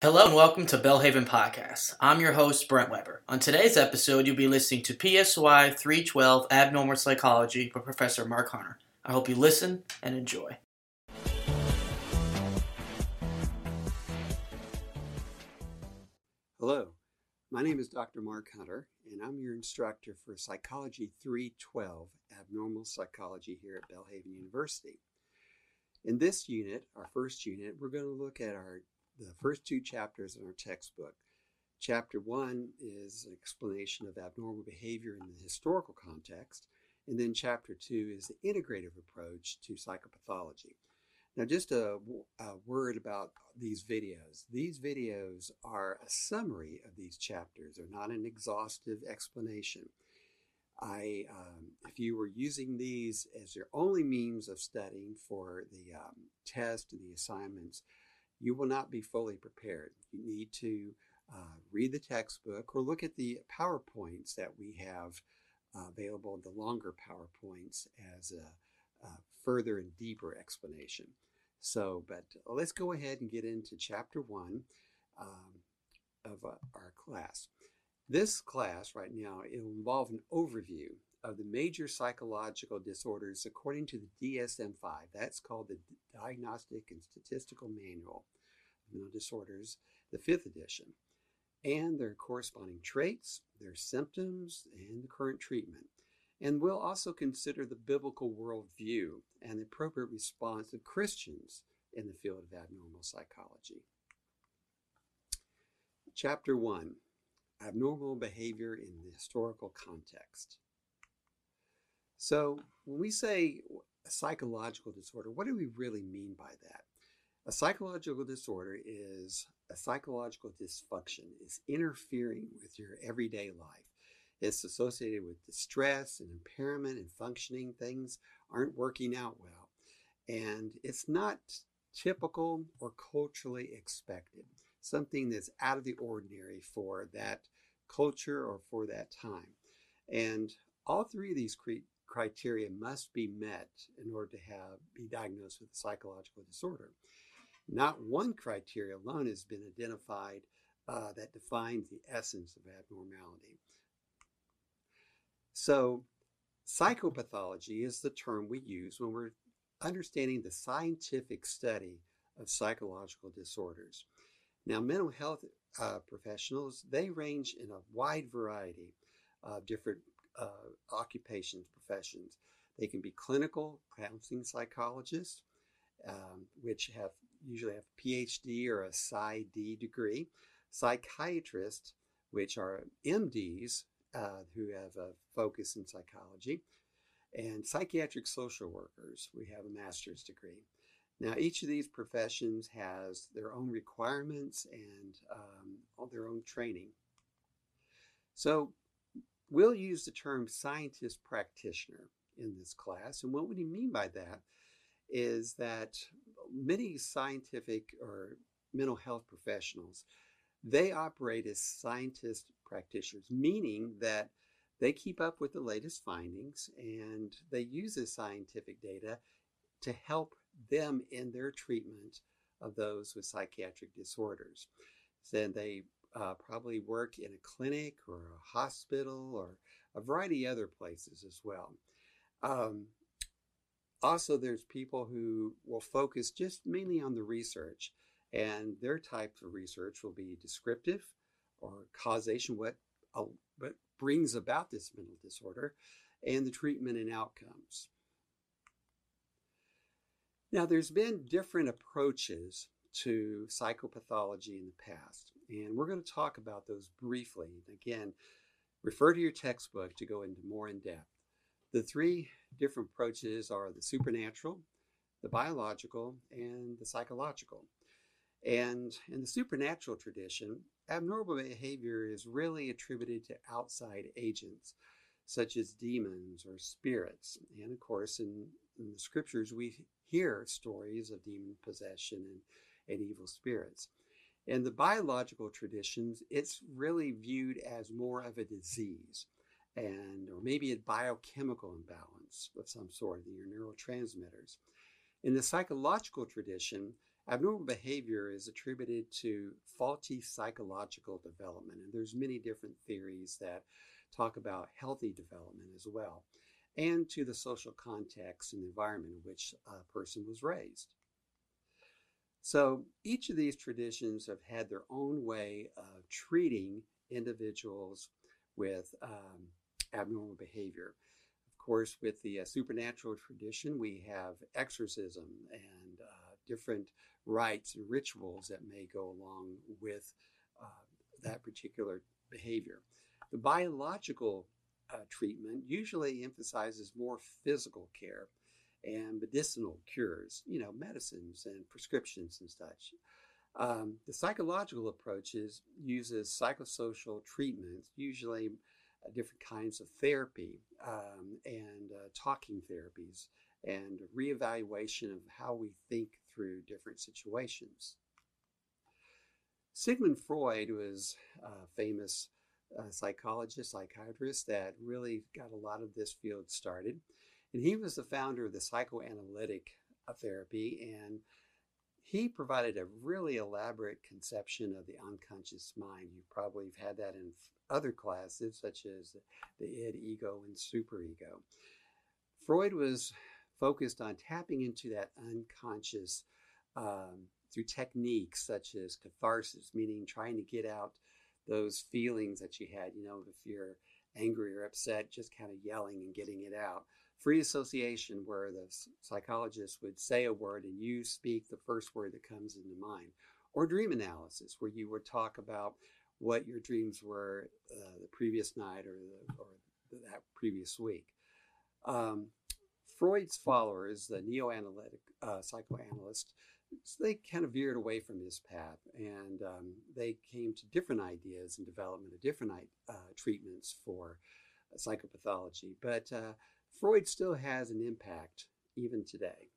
Hello and welcome to Belhaven Podcast. I'm your host, Brent Weber. On today's episode, you'll be listening to PSY 312 Abnormal Psychology by Professor Mark Hunter. I hope you listen and enjoy. Hello, my name is Dr. Mark Hunter, and I'm your instructor for Psychology 312 Abnormal Psychology here at Belhaven University. In this unit, our first unit, we're going to look at our the first two chapters in our textbook. Chapter one is an explanation of abnormal behavior in the historical context, and then chapter two is the integrative approach to psychopathology. Now, just a, a, word about these videos. These videos are a summary of these chapters. They're not an exhaustive explanation. I, um, if you were using these as your only means of studying for the um, test and the assignments, you will not be fully prepared. You need to uh, read the textbook or look at the PowerPoints that we have uh, available, the longer PowerPoints, as a, a, further and deeper explanation. So, but let's go ahead and get into chapter one um, of uh, our class. This class right now, it will involve an overview of the major psychological disorders according to the DSM 5. That's called the Diagnostic and Statistical Manual of Mental Disorders, the fifth edition, and their corresponding traits, their symptoms, and the current treatment. And we'll also consider the biblical worldview and the appropriate response of Christians in the field of abnormal psychology. Chapter 1 Abnormal Behavior in the Historical Context. So, when we say a psychological disorder, what do we really mean by that? A psychological disorder is a psychological dysfunction, It's interfering with your everyday life. It's associated with distress and impairment and functioning. Things aren't working out well. And it's not typical or culturally expected, something that's out of the ordinary for that culture or for that time. And all three of these criteria must be met in order to have be diagnosed with a psychological disorder. Not one criteria alone has been identified uh, that defines the essence of abnormality. So, psychopathology is the term we use when we're understanding the scientific study of psychological disorders. Now, mental health uh, professionals, they range in a wide variety of different uh, occupations, professions. They can be clinical counseling psychologists, um, which have usually have a PhD or a PsyD degree, psychiatrists, which are MDs uh, who have a focus in psychology, and psychiatric social workers. We have a master's degree. Now, each of these professions has their own requirements and um, all their own training. So, we'll use the term scientist practitioner in this class. And what we mean by that is that many scientific or mental health professionals they operate as scientist practitioners meaning that they keep up with the latest findings and they use this scientific data to help them in their treatment of those with psychiatric disorders. Then they uh, probably work in a clinic or a hospital or a variety of other places as well. Um, also, there's people who will focus just mainly on the research, and their type of research will be descriptive or causation, what, uh, what brings about this mental disorder, and the treatment and outcomes. Now, there's been different approaches to psychopathology in the past, and we're going to talk about those briefly. Again, refer to your textbook to go into more in depth. The three different approaches are the supernatural, the biological, and the psychological. And in the supernatural tradition, abnormal behavior is really attributed to outside agents, such as demons or spirits. And of course, in, in the scriptures, we hear stories of demon possession and, and evil spirits. In the biological traditions, it's really viewed as more of a disease and or maybe a biochemical imbalance of some sort in your neurotransmitters. In the psychological tradition, Abnormal behavior is attributed to faulty psychological development, and there's many different theories that talk about healthy development as well, and to the social context and environment in which a person was raised. So each of these traditions have had their own way of treating individuals with um, abnormal behavior. Of course, with the uh, supernatural tradition, we have exorcism and uh, different rites and rituals that may go along with uh, that particular behavior. The biological uh, treatment usually emphasizes more physical care and medicinal cures, you know, medicines and prescriptions and such. Um, the psychological approaches uses psychosocial treatments, usually uh, different kinds of therapy um, and uh, talking therapies and reevaluation of how we think through different situations. Sigmund Freud was a famous uh, psychologist, psychiatrist that really got a lot of this field started. And he was the founder of the psychoanalytic uh, therapy, and he provided a really elaborate conception of the unconscious mind. You probably have had that in other classes, such as the id, ego, and superego. Freud was focused on tapping into that unconscious um, through techniques such as catharsis, meaning trying to get out those feelings that you had. You know, if you're angry or upset, just kind of yelling and getting it out. Free association, where the psychologist would say a word and you speak the first word that comes into mind. Or dream analysis, where you would talk about what your dreams were uh, the previous night or, the, or that previous week. Um, Freud's followers, the neo-analytic uh, psychoanalyst, they kind of veered away from his path and um, they came to different ideas and development of different uh, treatments for psychopathology. But uh, Freud still has an impact even today.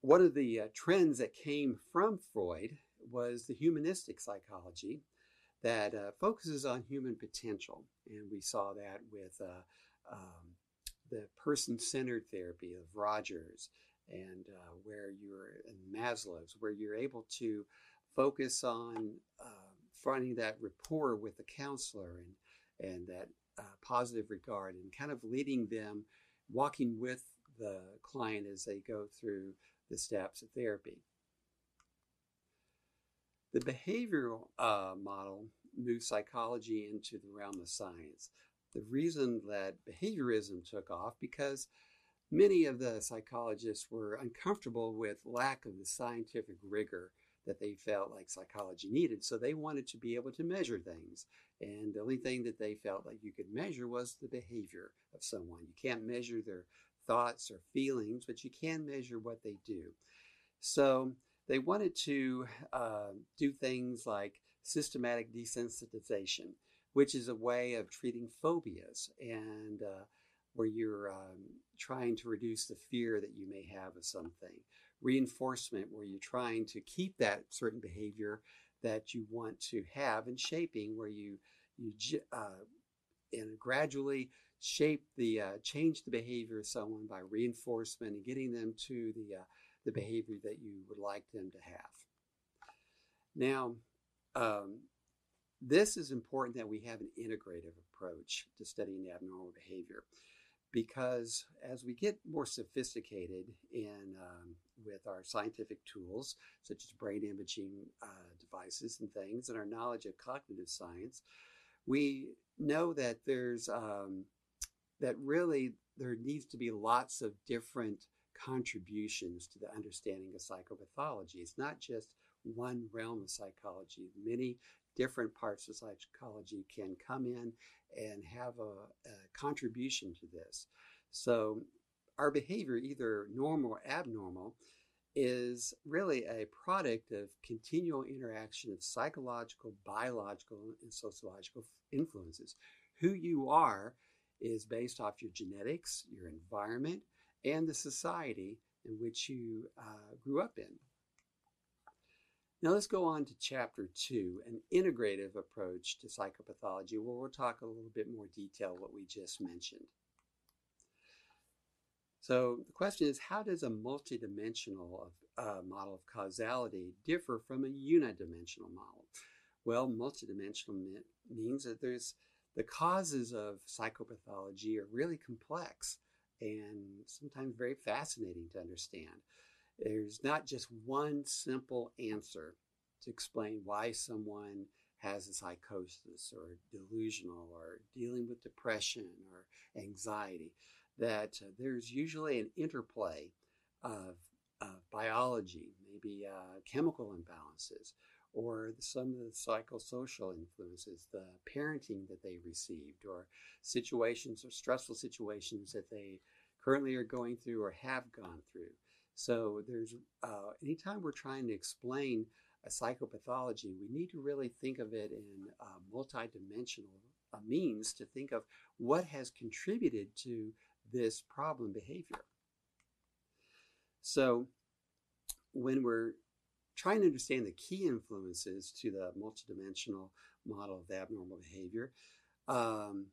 One of the uh, trends that came from Freud was the humanistic psychology that uh, focuses on human potential. And we saw that with uh, um, the person centered therapy of Rogers and uh, where you're in Maslow's, where you're able to focus on uh, finding that rapport with the counselor and, and that uh, positive regard and kind of leading them, walking with the client as they go through the steps of therapy. The behavioral uh, model moves psychology into the realm of science the reason that behaviorism took off because many of the psychologists were uncomfortable with lack of the scientific rigor that they felt like psychology needed. So they wanted to be able to measure things. And the only thing that they felt like you could measure was the behavior of someone. You can't measure their thoughts or feelings, but you can measure what they do. So they wanted to uh, do things like systematic desensitization which is a way of treating phobias and uh, where you're um, trying to reduce the fear that you may have of something. Reinforcement, where you're trying to keep that certain behavior that you want to have, and shaping, where you you uh, and gradually shape the uh, change the behavior of someone by reinforcement and getting them to the uh, the behavior that you would like them to have. Now, um, this is important that we have an integrative approach to studying abnormal behavior because as we get more sophisticated in um, with our scientific tools such as brain imaging uh, devices and things and our knowledge of cognitive science we know that there's um, that really there needs to be lots of different contributions to the understanding of psychopathology it's not just one realm of psychology many different parts of psychology can come in and have a, a contribution to this. So, our behavior, either normal or abnormal, is really a product of continual interaction of psychological, biological, and sociological influences. Who you are is based off your genetics, your environment, and the society in which you uh, grew up in. Now let's go on to chapter two, an integrative approach to psychopathology, where we'll talk a little bit more detail what we just mentioned. So the question is, how does a multidimensional uh, model of causality differ from a unidimensional model? Well, multidimensional means that there's the causes of psychopathology are really complex and sometimes very fascinating to understand. There's not just one simple answer to explain why someone has a psychosis or delusional or dealing with depression or anxiety, that uh, there's usually an interplay of, of biology, maybe uh, chemical imbalances, or some of the psychosocial influences, the parenting that they received, or situations or stressful situations that they currently are going through or have gone through. So there's uh, anytime we're trying to explain a psychopathology, we need to really think of it in uh, multidimensional means to think of what has contributed to this problem behavior. So when we're trying to understand the key influences to the multidimensional model of abnormal behavior, um,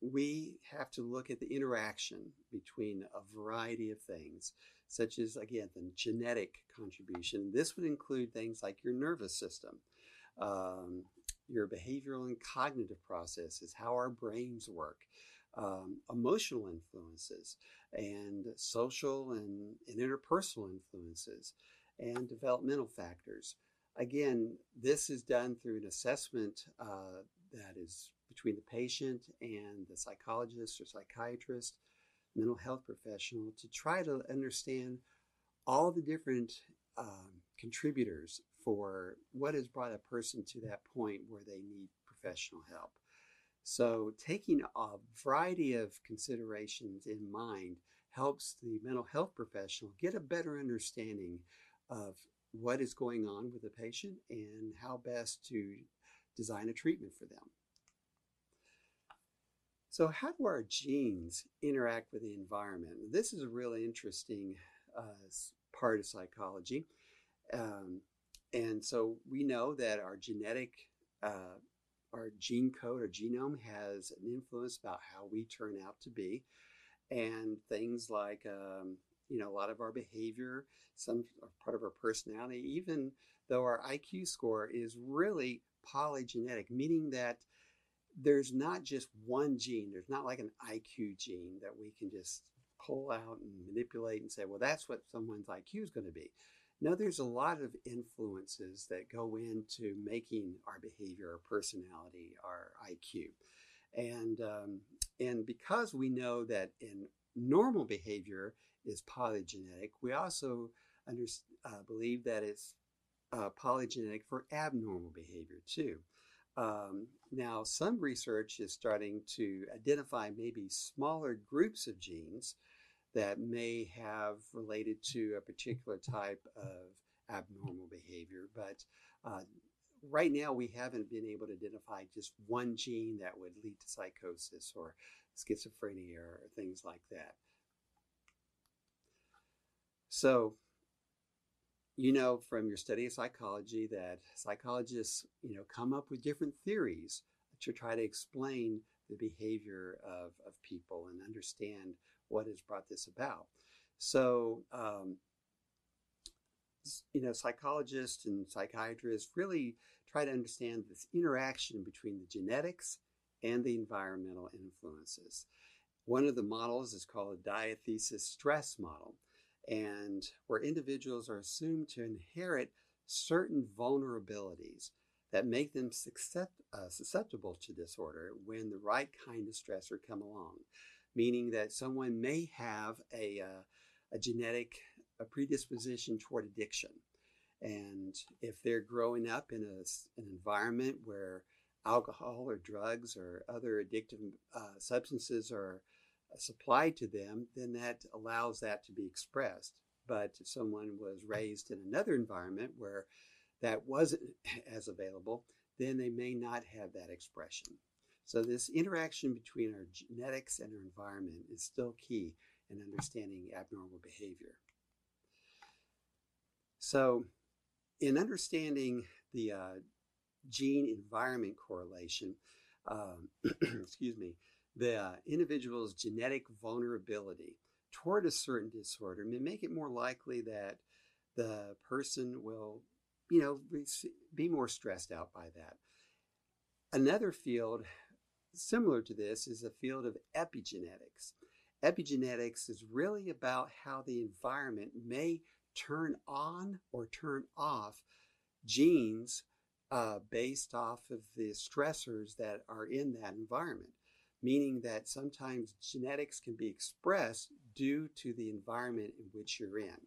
we have to look at the interaction between a variety of things, such as, again, the genetic contribution. This would include things like your nervous system, um, your behavioral and cognitive processes, how our brains work, um, emotional influences, and social and, and interpersonal influences, and developmental factors. Again, this is done through an assessment uh, that is between the patient and the psychologist or psychiatrist, mental health professional, to try to understand all the different um, contributors for what has brought a person to that point where they need professional help. So, taking a variety of considerations in mind helps the mental health professional get a better understanding of what is going on with the patient and how best to design a treatment for them. So, how do our genes interact with the environment? This is a really interesting uh, part of psychology. Um, and so, we know that our genetic, uh, our gene code, our genome has an influence about how we turn out to be. And things like, um, you know, a lot of our behavior, some part of our personality, even though our IQ score is really polygenetic, meaning that there's not just one gene. There's not like an IQ gene that we can just pull out and manipulate and say, well, that's what someone's IQ is going to be. No, there's a lot of influences that go into making our behavior, our personality, our IQ. And, um, and because we know that in normal behavior is polygenetic, we also under, uh, believe that it's uh, polygenetic for abnormal behavior too. Um, now, some research is starting to identify maybe smaller groups of genes that may have related to a particular type of abnormal behavior, but uh, right now we haven't been able to identify just one gene that would lead to psychosis or schizophrenia or things like that. So, you know from your study of psychology that psychologists you know come up with different theories to try to explain the behavior of, of people and understand what has brought this about. So um, you know psychologists and psychiatrists really try to understand this interaction between the genetics and the environmental influences. One of the models is called a diathesis stress model and where individuals are assumed to inherit certain vulnerabilities that make them uh, susceptible to disorder when the right kind of stressor come along, meaning that someone may have a, uh, a genetic a predisposition toward addiction. And if they're growing up in a, an environment where alcohol or drugs or other addictive uh, substances are supplied to them, then that allows that to be expressed. But if someone was raised in another environment where that wasn't as available, then they may not have that expression. So, this interaction between our genetics and our environment is still key in understanding abnormal behavior. So, in understanding the uh, gene environment correlation, um, excuse me, the uh, individual's genetic vulnerability toward a certain disorder may make it more likely that the person will, you know, be more stressed out by that. Another field similar to this is a field of epigenetics. Epigenetics is really about how the environment may turn on or turn off genes uh, based off of the stressors that are in that environment, meaning that sometimes genetics can be expressed due to the environment in which you're in.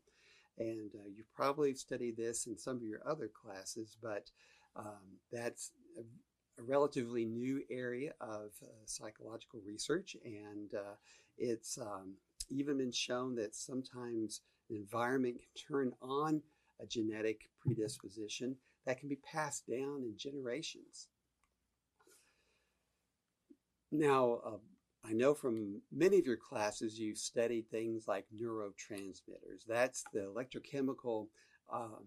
And uh, you probably studied this in some of your other classes, but um, that's a, relatively new area of uh, psychological research. And uh, it's um, even been shown that sometimes an environment can turn on a genetic predisposition that can be passed down in generations. Now, uh, I know from many of your classes you've studied things like neurotransmitters. That's the electrochemical um,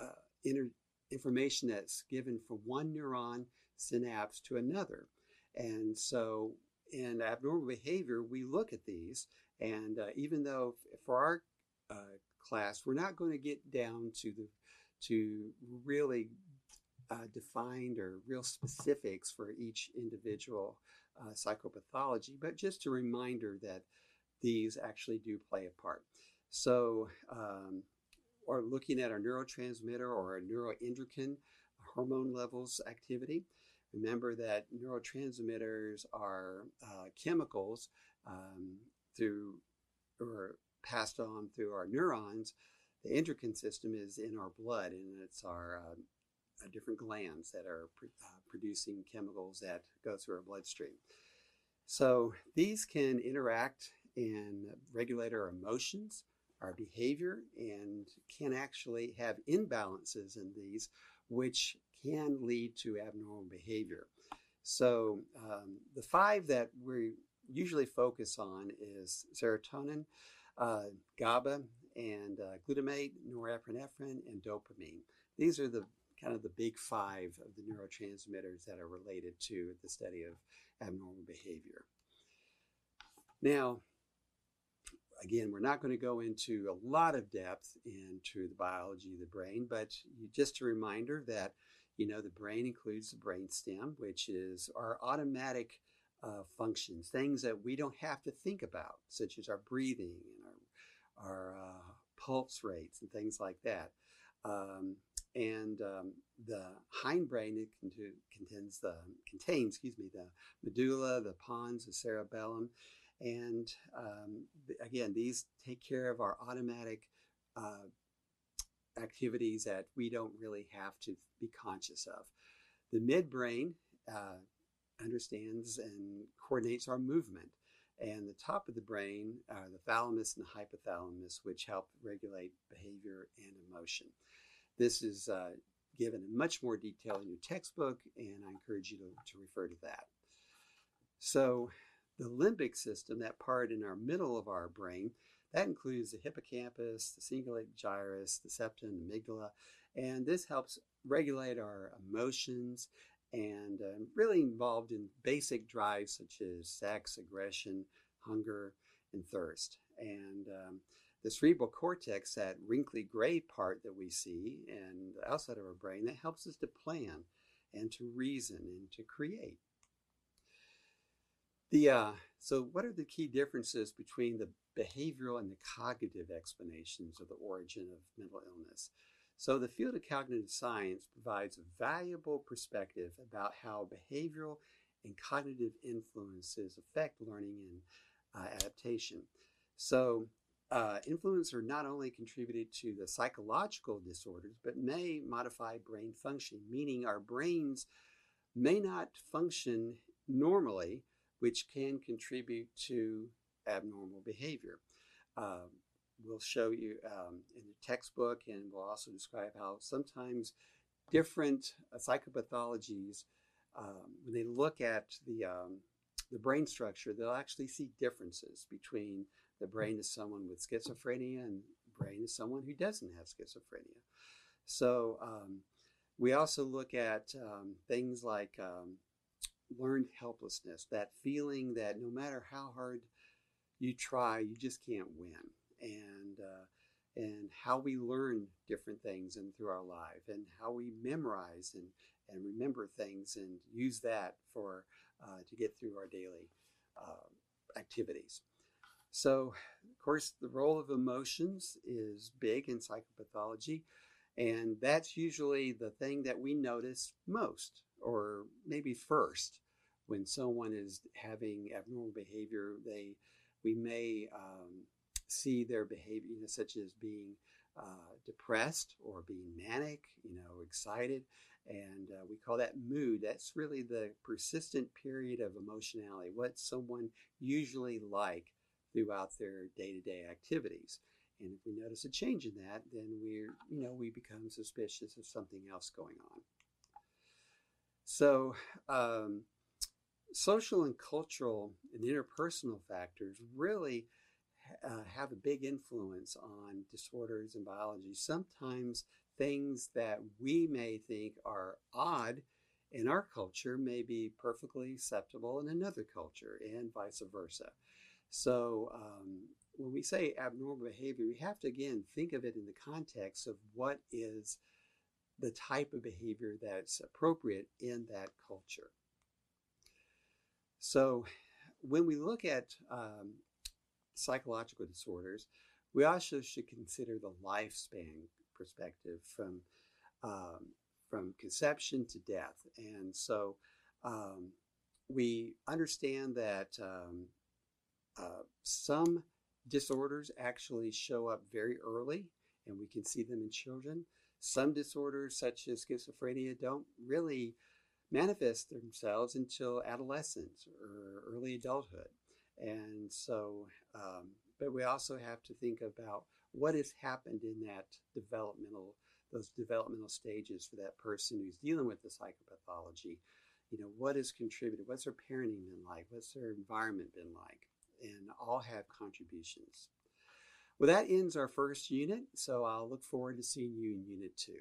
uh, inter- information that's given from one neuron synapse to another. And so in abnormal behavior, we look at these. And uh, even though for our uh, class, we're not going to get down to the to really uh, defined or real specifics for each individual uh, psychopathology, but just a reminder that these actually do play a part. So, um, or looking at our neurotransmitter or our neuroendocrine hormone levels activity. Remember that neurotransmitters are uh, chemicals um, through or passed on through our neurons. The endocrine system is in our blood, and it's our uh, different glands that are pr- uh, producing chemicals that go through our bloodstream. So these can interact and regulate our emotions, our behavior, and can actually have imbalances in these, which can lead to abnormal behavior. So um, the five that we usually focus on is serotonin, uh, GABA, and uh, glutamate, norepinephrine, and dopamine. These are the kind of the big five of the neurotransmitters that are related to the study of abnormal behavior. Now, again, we're not going to go into a lot of depth into the biology of the brain, but just a reminder that you know the brain includes the brain stem, which is our automatic uh, functions, things that we don't have to think about, such as our breathing and our our uh, pulse rates and things like that. Um, and um, the hindbrain it contains the contains excuse me the medulla, the pons, the cerebellum, and um, again these take care of our automatic uh, activities that we don't really have to be conscious of. The midbrain uh, understands and coordinates our movement. And the top of the brain are the thalamus and the hypothalamus, which help regulate behavior and emotion. This is uh, given in much more detail in your textbook, and I encourage you to, to refer to that. So, the limbic system, that part in our middle of our brain, that includes the hippocampus, the cingulate gyrus, the septum, the amygdala, and this helps regulate our emotions and uh, really involved in basic drives such as sex, aggression, hunger, and thirst. And um, the cerebral cortex, that wrinkly gray part that we see and outside of our brain, that helps us to plan and to reason and to create. The uh, so, what are the key differences between the behavioral and the cognitive explanations of the origin of mental illness? So, the field of cognitive science provides a valuable perspective about how behavioral and cognitive influences affect learning and uh, adaptation. So, uh, influence are not only contributed to the psychological disorders, but may modify brain function, meaning our brains may not function normally, which can contribute to abnormal behavior. Um, we'll show you um, in the textbook, and we'll also describe how sometimes different uh, psychopathologies, um, when they look at the um, the brain structure, they'll actually see differences between the brain of someone with schizophrenia and brain of someone who doesn't have schizophrenia. So um, we also look at um, things like um, learned helplessness, that feeling that no matter how hard you try, you just can't win. And uh, and how we learn different things and through our life, and how we memorize and and remember things and use that for uh, to get through our daily uh, activities. So, of course, the role of emotions is big in psychopathology, and that's usually the thing that we notice most, or maybe first, when someone is having abnormal behavior. They we may um, see their behavior, you know, such as being uh, depressed or being manic, you know, excited. And uh, we call that mood. That's really the persistent period of emotionality, what someone usually like throughout their day-to-day activities. And if we notice a change in that, then we're, you know, we become suspicious of something else going on. So, um, social and cultural and interpersonal factors really uh, have a big influence on disorders in biology. Sometimes things that we may think are odd in our culture may be perfectly acceptable in another culture, and vice versa. So, um, when we say abnormal behavior, we have to again think of it in the context of what is the type of behavior that's appropriate in that culture. So, when we look at um, psychological disorders, we also should consider the lifespan perspective from um, from conception to death. And so um, we understand that um, uh, some disorders actually show up very early, and we can see them in children. Some disorders, such as schizophrenia, don't really manifest themselves until adolescence or early adulthood. And so, um, but we also have to think about what has happened in that developmental, those developmental stages for that person who's dealing with the psychopathology. You know, what has contributed? What's their parenting been like? What's their environment been like? And all have contributions. Well, that ends our first unit, so I'll look forward to seeing you in Unit 2.